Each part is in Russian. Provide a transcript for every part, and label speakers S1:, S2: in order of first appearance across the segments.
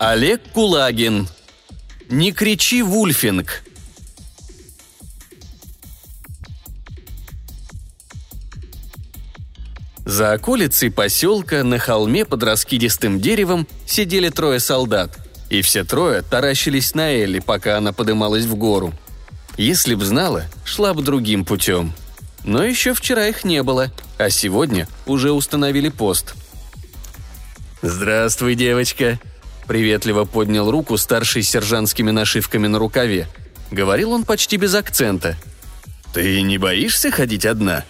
S1: Олег Кулагин. Не кричи, Вульфинг. За околицей поселка на холме под раскидистым деревом сидели трое солдат, и все трое таращились на Элли, пока она подымалась в гору. Если б знала, шла бы другим путем. Но еще вчера их не было, а сегодня уже установили пост. «Здравствуй, девочка!» Приветливо поднял руку старший с сержантскими нашивками на рукаве. Говорил он почти без акцента. «Ты не боишься ходить одна?»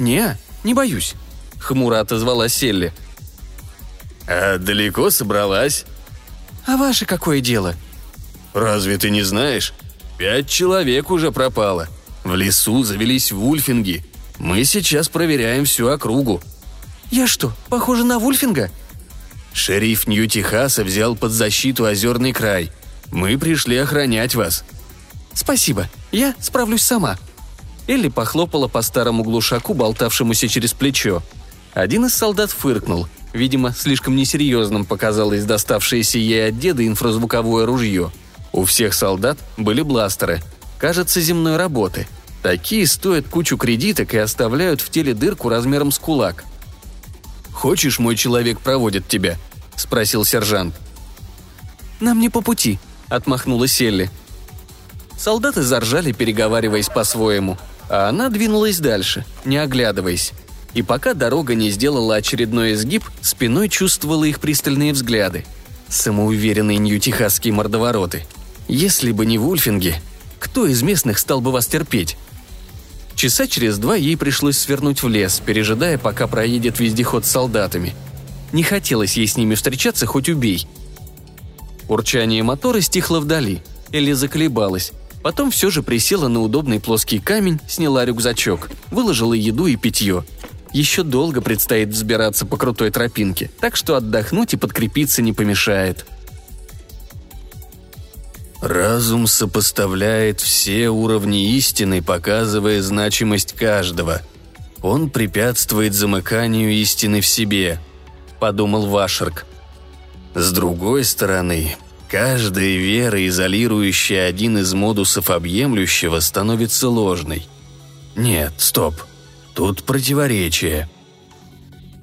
S1: «Не, не боюсь», — хмуро отозвалась Селли. «А далеко собралась?» «А ваше какое дело?» «Разве ты не знаешь? Пять человек уже пропало. В лесу завелись вульфинги. Мы сейчас проверяем всю округу». «Я что, похожа на вульфинга?» «Шериф Нью-Техаса взял под защиту озерный край. Мы пришли охранять вас». «Спасибо, я справлюсь сама», Элли похлопала по старому глушаку, болтавшемуся через плечо. Один из солдат фыркнул. Видимо, слишком несерьезным показалось доставшееся ей от деда инфразвуковое ружье. У всех солдат были бластеры. Кажется, земной работы. Такие стоят кучу кредиток и оставляют в теле дырку размером с кулак. «Хочешь, мой человек проводит тебя?» – спросил сержант. «Нам не по пути», – отмахнулась Элли. Солдаты заржали, переговариваясь по-своему – а она двинулась дальше, не оглядываясь. И пока дорога не сделала очередной изгиб, спиной чувствовала их пристальные взгляды. Самоуверенные нью-техасские мордовороты. Если бы не вульфинги, кто из местных стал бы вас терпеть? Часа через два ей пришлось свернуть в лес, пережидая, пока проедет вездеход с солдатами. Не хотелось ей с ними встречаться, хоть убей. Урчание мотора стихло вдали. Элли заколебалась. Потом все же присела на удобный плоский камень, сняла рюкзачок, выложила еду и питье. Еще долго предстоит взбираться по крутой тропинке, так что отдохнуть и подкрепиться не помешает. Разум сопоставляет все уровни истины, показывая значимость каждого. Он препятствует замыканию истины в себе, подумал Вашерк. С другой стороны, Каждая вера, изолирующая один из модусов объемлющего, становится ложной. Нет, стоп. Тут противоречие.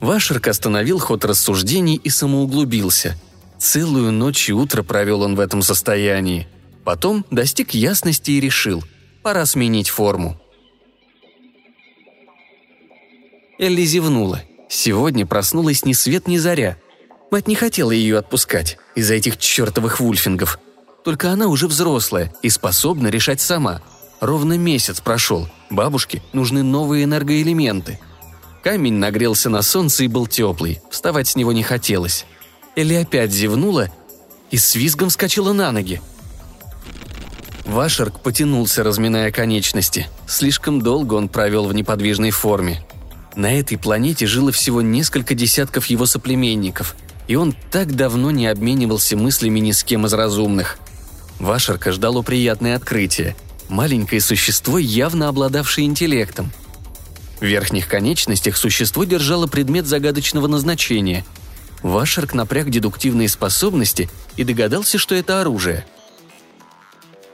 S1: Вашерк остановил ход рассуждений и самоуглубился. Целую ночь и утро провел он в этом состоянии. Потом достиг ясности и решил – пора сменить форму. Элли зевнула. Сегодня проснулась ни свет ни заря – Мать не хотела ее отпускать из-за этих чертовых вульфингов. Только она уже взрослая и способна решать сама. Ровно месяц прошел. Бабушке нужны новые энергоэлементы. Камень нагрелся на солнце и был теплый. Вставать с него не хотелось. Элли опять зевнула и с визгом вскочила на ноги. Вашерк потянулся, разминая конечности. Слишком долго он провел в неподвижной форме. На этой планете жило всего несколько десятков его соплеменников – и он так давно не обменивался мыслями ни с кем из разумных. Вашерка ждало приятное открытие. Маленькое существо, явно обладавшее интеллектом. В верхних конечностях существо держало предмет загадочного назначения. Вашерк напряг дедуктивные способности и догадался, что это оружие.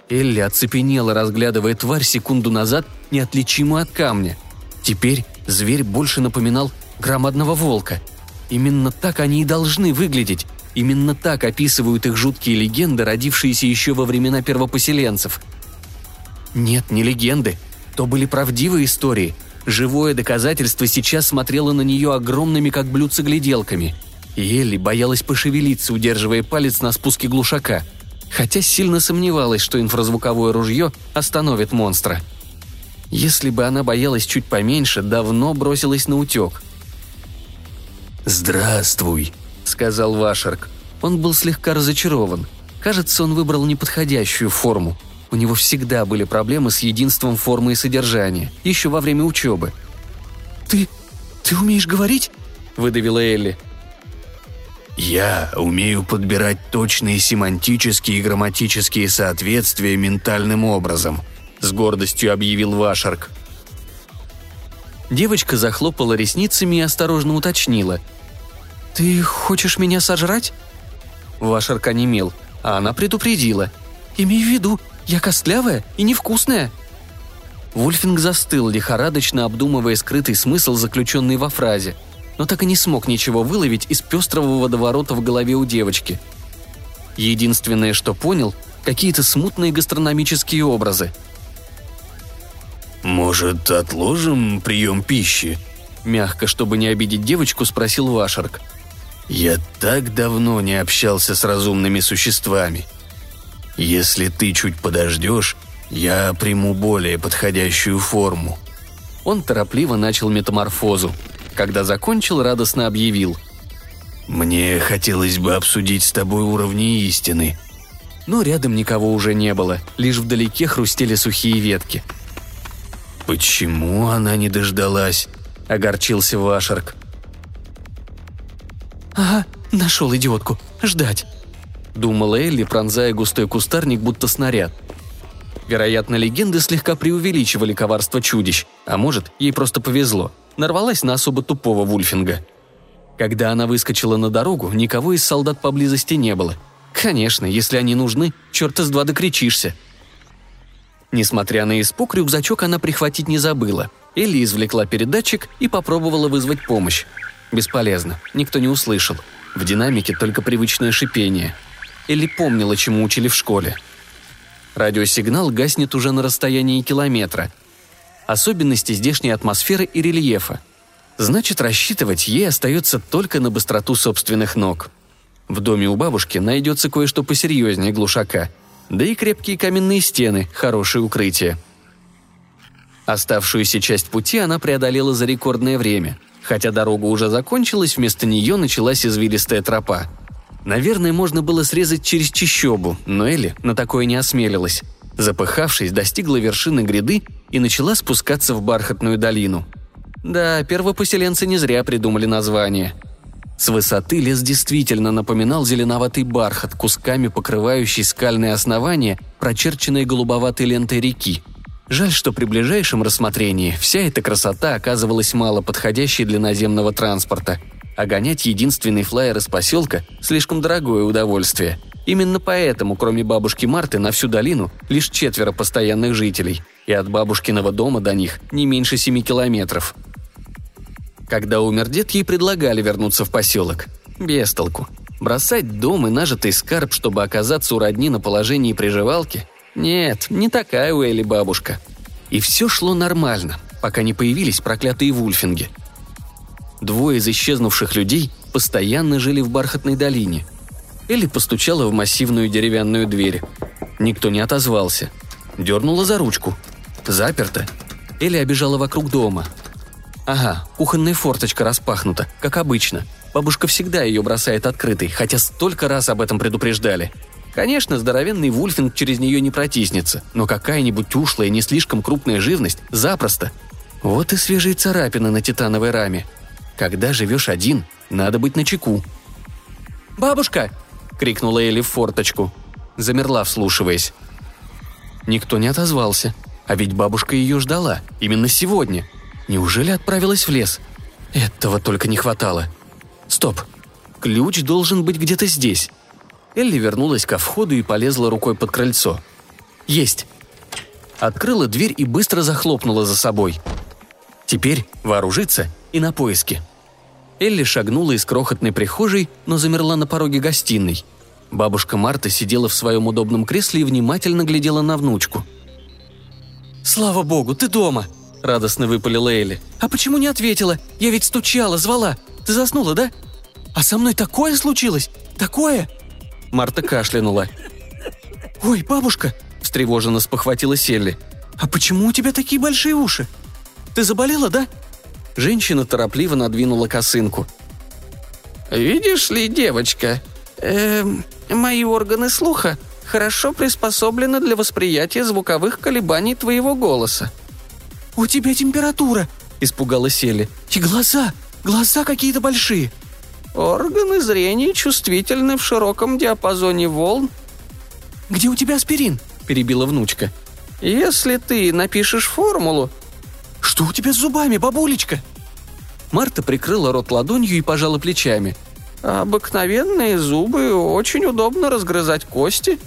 S1: Элли оцепенела, разглядывая тварь секунду назад, неотличимую от камня. Теперь зверь больше напоминал громадного волка – Именно так они и должны выглядеть. Именно так описывают их жуткие легенды, родившиеся еще во времена первопоселенцев. Нет, не легенды. То были правдивые истории. Живое доказательство сейчас смотрело на нее огромными, как блюдца, гляделками. И Элли боялась пошевелиться, удерживая палец на спуске глушака. Хотя сильно сомневалась, что инфразвуковое ружье остановит монстра. Если бы она боялась чуть поменьше, давно бросилась на утек – «Здравствуй», — сказал Вашерк. Он был слегка разочарован. Кажется, он выбрал неподходящую форму. У него всегда были проблемы с единством формы и содержания, еще во время учебы. «Ты... ты умеешь говорить?» – выдавила Элли. «Я умею подбирать точные семантические и грамматические соответствия ментальным образом», – с гордостью объявил Вашерк. Девочка захлопала ресницами и осторожно уточнила – «Ты хочешь меня сожрать?» Вашерк онемел, а она предупредила. «Имей в виду, я костлявая и невкусная». Вульфинг застыл, лихорадочно обдумывая скрытый смысл, заключенный во фразе, но так и не смог ничего выловить из пестрого водоворота в голове у девочки. Единственное, что понял, какие-то смутные гастрономические образы.
S2: «Может, отложим прием пищи?»
S1: Мягко, чтобы не обидеть девочку, спросил Вашерк.
S2: «Я так давно не общался с разумными существами. Если ты чуть подождешь, я приму более подходящую форму».
S1: Он торопливо начал метаморфозу. Когда закончил, радостно объявил.
S2: «Мне хотелось бы обсудить с тобой уровни истины».
S1: Но рядом никого уже не было, лишь вдалеке хрустели сухие ветки.
S2: «Почему она не дождалась?»
S1: – огорчился Вашерк. «Ага, нашел идиотку. Ждать», – думала Элли, пронзая густой кустарник, будто снаряд. Вероятно, легенды слегка преувеличивали коварство чудищ, а может, ей просто повезло. Нарвалась на особо тупого Вульфинга. Когда она выскочила на дорогу, никого из солдат поблизости не было. Конечно, если они нужны, черта с два докричишься. Несмотря на испуг, рюкзачок она прихватить не забыла. Элли извлекла передатчик и попробовала вызвать помощь. Бесполезно, никто не услышал. В динамике только привычное шипение. Элли помнила, чему учили в школе. Радиосигнал гаснет уже на расстоянии километра. Особенности здешней атмосферы и рельефа. Значит, рассчитывать ей остается только на быстроту собственных ног. В доме у бабушки найдется кое-что посерьезнее глушака. Да и крепкие каменные стены – хорошее укрытие. Оставшуюся часть пути она преодолела за рекордное время. Хотя дорога уже закончилась, вместо нее началась извилистая тропа. Наверное, можно было срезать через чищобу, но Элли на такое не осмелилась. Запыхавшись, достигла вершины гряды и начала спускаться в бархатную долину. Да, первопоселенцы не зря придумали название. С высоты лес действительно напоминал зеленоватый бархат, кусками покрывающий скальные основания, прочерченные голубоватой лентой реки – Жаль, что при ближайшем рассмотрении вся эта красота оказывалась мало подходящей для наземного транспорта, а гонять единственный флайер из поселка – слишком дорогое удовольствие. Именно поэтому, кроме бабушки Марты, на всю долину лишь четверо постоянных жителей, и от бабушкиного дома до них не меньше семи километров. Когда умер дед, ей предлагали вернуться в поселок. Без толку. Бросать дом и нажитый скарб, чтобы оказаться у родни на положении приживалки – нет, не такая у Элли бабушка. И все шло нормально, пока не появились проклятые вульфинги. Двое из исчезнувших людей постоянно жили в бархатной долине. Элли постучала в массивную деревянную дверь. Никто не отозвался. Дернула за ручку. Заперто. Элли обежала вокруг дома. Ага, кухонная форточка распахнута, как обычно. Бабушка всегда ее бросает открытой, хотя столько раз об этом предупреждали – Конечно, здоровенный вульфинг через нее не протиснется, но какая-нибудь ушлая, не слишком крупная живность – запросто. Вот и свежие царапины на титановой раме. Когда живешь один, надо быть начеку. «Бабушка!» – крикнула Элли в форточку. Замерла, вслушиваясь. Никто не отозвался. А ведь бабушка ее ждала. Именно сегодня. Неужели отправилась в лес? Этого только не хватало. Стоп. Ключ должен быть где-то здесь. Элли вернулась ко входу и полезла рукой под крыльцо. «Есть!» Открыла дверь и быстро захлопнула за собой. Теперь вооружиться и на поиски. Элли шагнула из крохотной прихожей, но замерла на пороге гостиной. Бабушка Марта сидела в своем удобном кресле и внимательно глядела на внучку. «Слава богу, ты дома!» – радостно выпалила Элли. «А почему не ответила? Я ведь стучала, звала. Ты заснула, да? А со мной такое случилось? Такое!» Марта кашлянула. «Ой, бабушка!» – встревоженно спохватила Селли. «А почему у тебя такие большие уши? Ты заболела, да?» Женщина торопливо надвинула косынку.
S3: «Видишь ли, девочка, эм, мои органы слуха хорошо приспособлены для восприятия звуковых колебаний твоего голоса».
S1: «У тебя температура!» – испугалась Селли. «И глаза! Глаза какие-то большие!»
S3: Органы зрения чувствительны в широком диапазоне волн.
S1: «Где у тебя аспирин?» – перебила внучка.
S3: «Если ты напишешь формулу...»
S1: «Что у тебя с зубами, бабулечка?» Марта прикрыла рот ладонью и пожала плечами.
S3: Обыкновенные зубы, очень удобно разгрызать кости».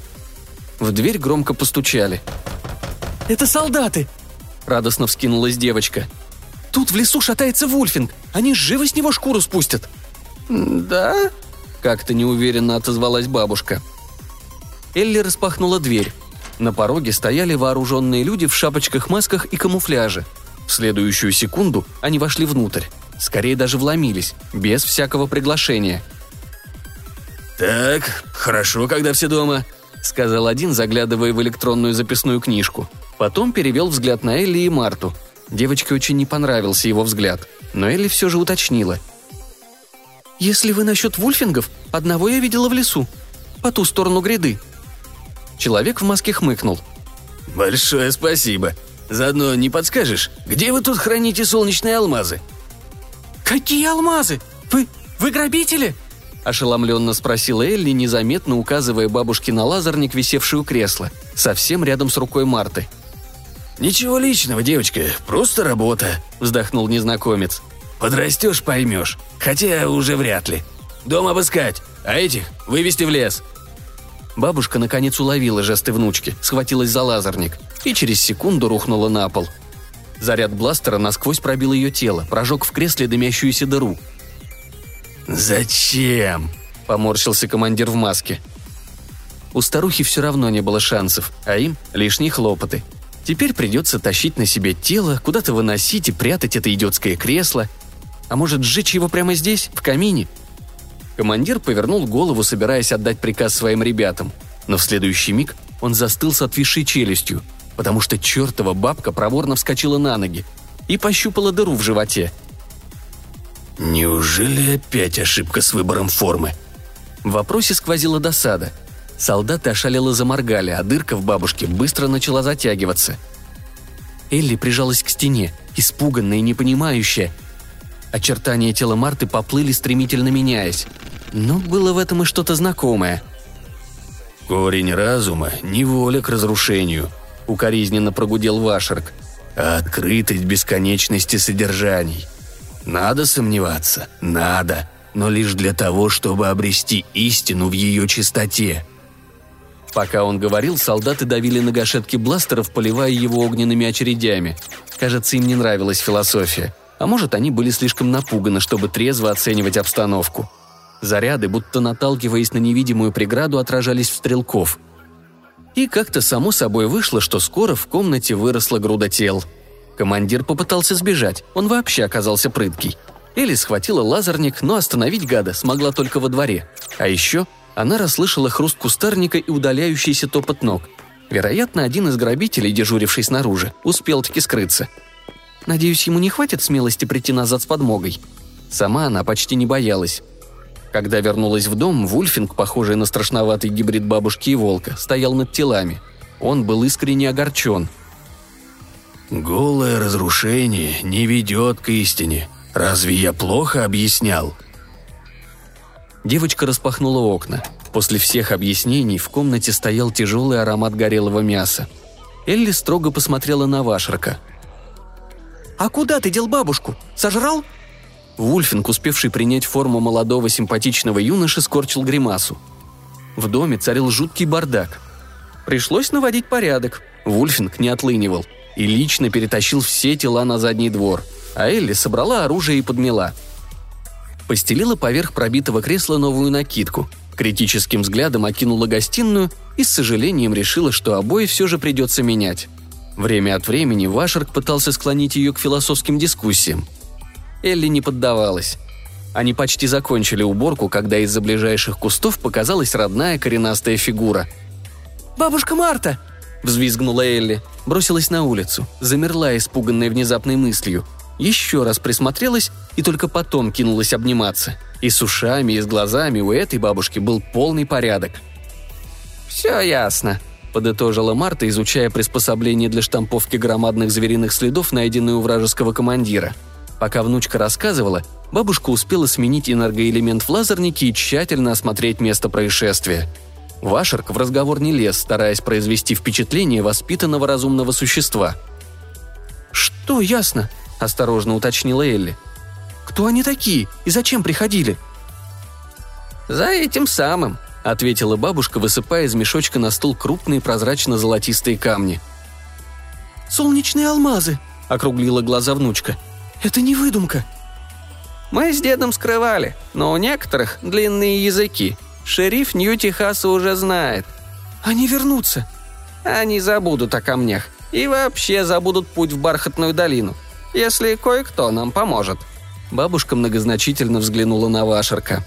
S1: В дверь громко постучали. «Это солдаты!» – радостно вскинулась девочка. «Тут в лесу шатается Вульфинг. Они живо с него шкуру спустят».
S3: «Да?»
S1: – как-то неуверенно отозвалась бабушка. Элли распахнула дверь. На пороге стояли вооруженные люди в шапочках-масках и камуфляже. В следующую секунду они вошли внутрь. Скорее даже вломились, без всякого приглашения.
S2: «Так, хорошо, когда все дома», —
S1: сказал один, заглядывая в электронную записную книжку. Потом перевел взгляд на Элли и Марту. Девочке очень не понравился его взгляд, но Элли все же уточнила. «Если вы насчет вульфингов, одного я видела в лесу, по ту сторону гряды». Человек в маске хмыкнул.
S2: «Большое спасибо. Заодно не подскажешь, где вы тут храните солнечные алмазы?»
S1: «Какие алмазы? Вы... вы грабители?» Ошеломленно спросила Элли, незаметно указывая бабушке на лазерник, висевший у кресла, совсем рядом с рукой Марты.
S2: «Ничего личного, девочка, просто работа», — вздохнул незнакомец. «Подрастешь, поймешь. Хотя уже вряд ли. Дом обыскать, а этих вывести в лес».
S1: Бабушка наконец уловила жесты внучки, схватилась за лазерник и через секунду рухнула на пол. Заряд бластера насквозь пробил ее тело, прожег в кресле дымящуюся дыру.
S2: «Зачем?» – поморщился командир в маске.
S1: У старухи все равно не было шансов, а им – лишние хлопоты. Теперь придется тащить на себе тело, куда-то выносить и прятать это идиотское кресло. А может, сжечь его прямо здесь, в камине? Командир повернул голову, собираясь отдать приказ своим ребятам. Но в следующий миг он застыл с отвисшей челюстью – потому что чертова бабка проворно вскочила на ноги и пощупала дыру в животе.
S2: «Неужели опять ошибка с выбором формы?»
S1: В вопросе сквозила досада. Солдаты ошалело заморгали, а дырка в бабушке быстро начала затягиваться. Элли прижалась к стене, испуганная и непонимающая. Очертания тела Марты поплыли, стремительно меняясь. Но было в этом и что-то знакомое.
S2: «Корень разума – не воля к разрушению», укоризненно прогудел Вашерк, а открытость бесконечности содержаний. Надо сомневаться, надо, но лишь для того, чтобы обрести истину в ее чистоте.
S1: Пока он говорил, солдаты давили на гашетки бластеров, поливая его огненными очередями. Кажется, им не нравилась философия. А может, они были слишком напуганы, чтобы трезво оценивать обстановку. Заряды, будто наталкиваясь на невидимую преграду, отражались в стрелков. И как-то само собой вышло, что скоро в комнате выросла груда тел. Командир попытался сбежать, он вообще оказался прыткий. Элли схватила лазерник, но остановить гада смогла только во дворе. А еще она расслышала хруст кустарника и удаляющийся топот ног. Вероятно, один из грабителей, дежуривший снаружи, успел таки скрыться. Надеюсь, ему не хватит смелости прийти назад с подмогой. Сама она почти не боялась. Когда вернулась в дом, Вульфинг, похожий на страшноватый гибрид бабушки и волка, стоял над телами. Он был искренне огорчен.
S2: «Голое разрушение не ведет к истине. Разве я плохо объяснял?»
S1: Девочка распахнула окна. После всех объяснений в комнате стоял тяжелый аромат горелого мяса. Элли строго посмотрела на Вашерка. «А куда ты дел бабушку? Сожрал?» Вульфинг, успевший принять форму молодого симпатичного юноши, скорчил гримасу. В доме царил жуткий бардак. Пришлось наводить порядок. Вульфинг не отлынивал и лично перетащил все тела на задний двор, а Элли собрала оружие и подмела. Постелила поверх пробитого кресла новую накидку, критическим взглядом окинула гостиную и с сожалением решила, что обои все же придется менять. Время от времени Вашерк пытался склонить ее к философским дискуссиям – Элли не поддавалась. Они почти закончили уборку, когда из-за ближайших кустов показалась родная коренастая фигура. «Бабушка Марта!» – взвизгнула Элли. Бросилась на улицу, замерла, испуганная внезапной мыслью. Еще раз присмотрелась и только потом кинулась обниматься. И с ушами, и с глазами у этой бабушки был полный порядок. «Все ясно», – подытожила Марта, изучая приспособление для штамповки громадных звериных следов, найденные у вражеского командира – Пока внучка рассказывала, бабушка успела сменить энергоэлемент в лазернике и тщательно осмотреть место происшествия. Вашерк в разговор не лез, стараясь произвести впечатление воспитанного разумного существа. «Что ясно?» – осторожно уточнила Элли. «Кто они такие и зачем приходили?»
S3: «За этим самым», —
S1: ответила бабушка, высыпая из мешочка на стол крупные прозрачно-золотистые камни.
S3: «Солнечные алмазы», — округлила глаза внучка. «Это не выдумка». «Мы с дедом скрывали, но у некоторых длинные языки. Шериф Нью-Техаса уже знает».
S1: «Они вернутся».
S3: «Они забудут о камнях. И вообще забудут путь в Бархатную долину. Если кое-кто нам поможет».
S1: Бабушка многозначительно взглянула на Вашерка.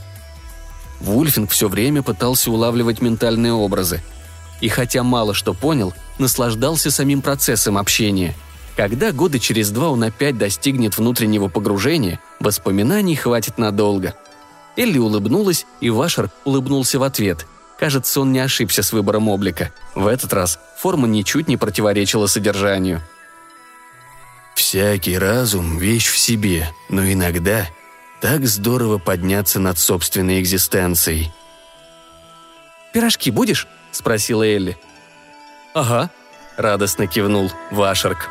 S1: Вульфинг все время пытался улавливать ментальные образы. И хотя мало что понял, наслаждался самим процессом общения. Когда года через два он опять достигнет внутреннего погружения, воспоминаний хватит надолго. Элли улыбнулась, и Вашер улыбнулся в ответ. Кажется, он не ошибся с выбором облика. В этот раз форма ничуть не противоречила содержанию.
S2: «Всякий разум – вещь в себе, но иногда так здорово подняться над собственной экзистенцией».
S1: «Пирожки будешь?» – спросила Элли.
S2: «Ага», – радостно кивнул Вашерк.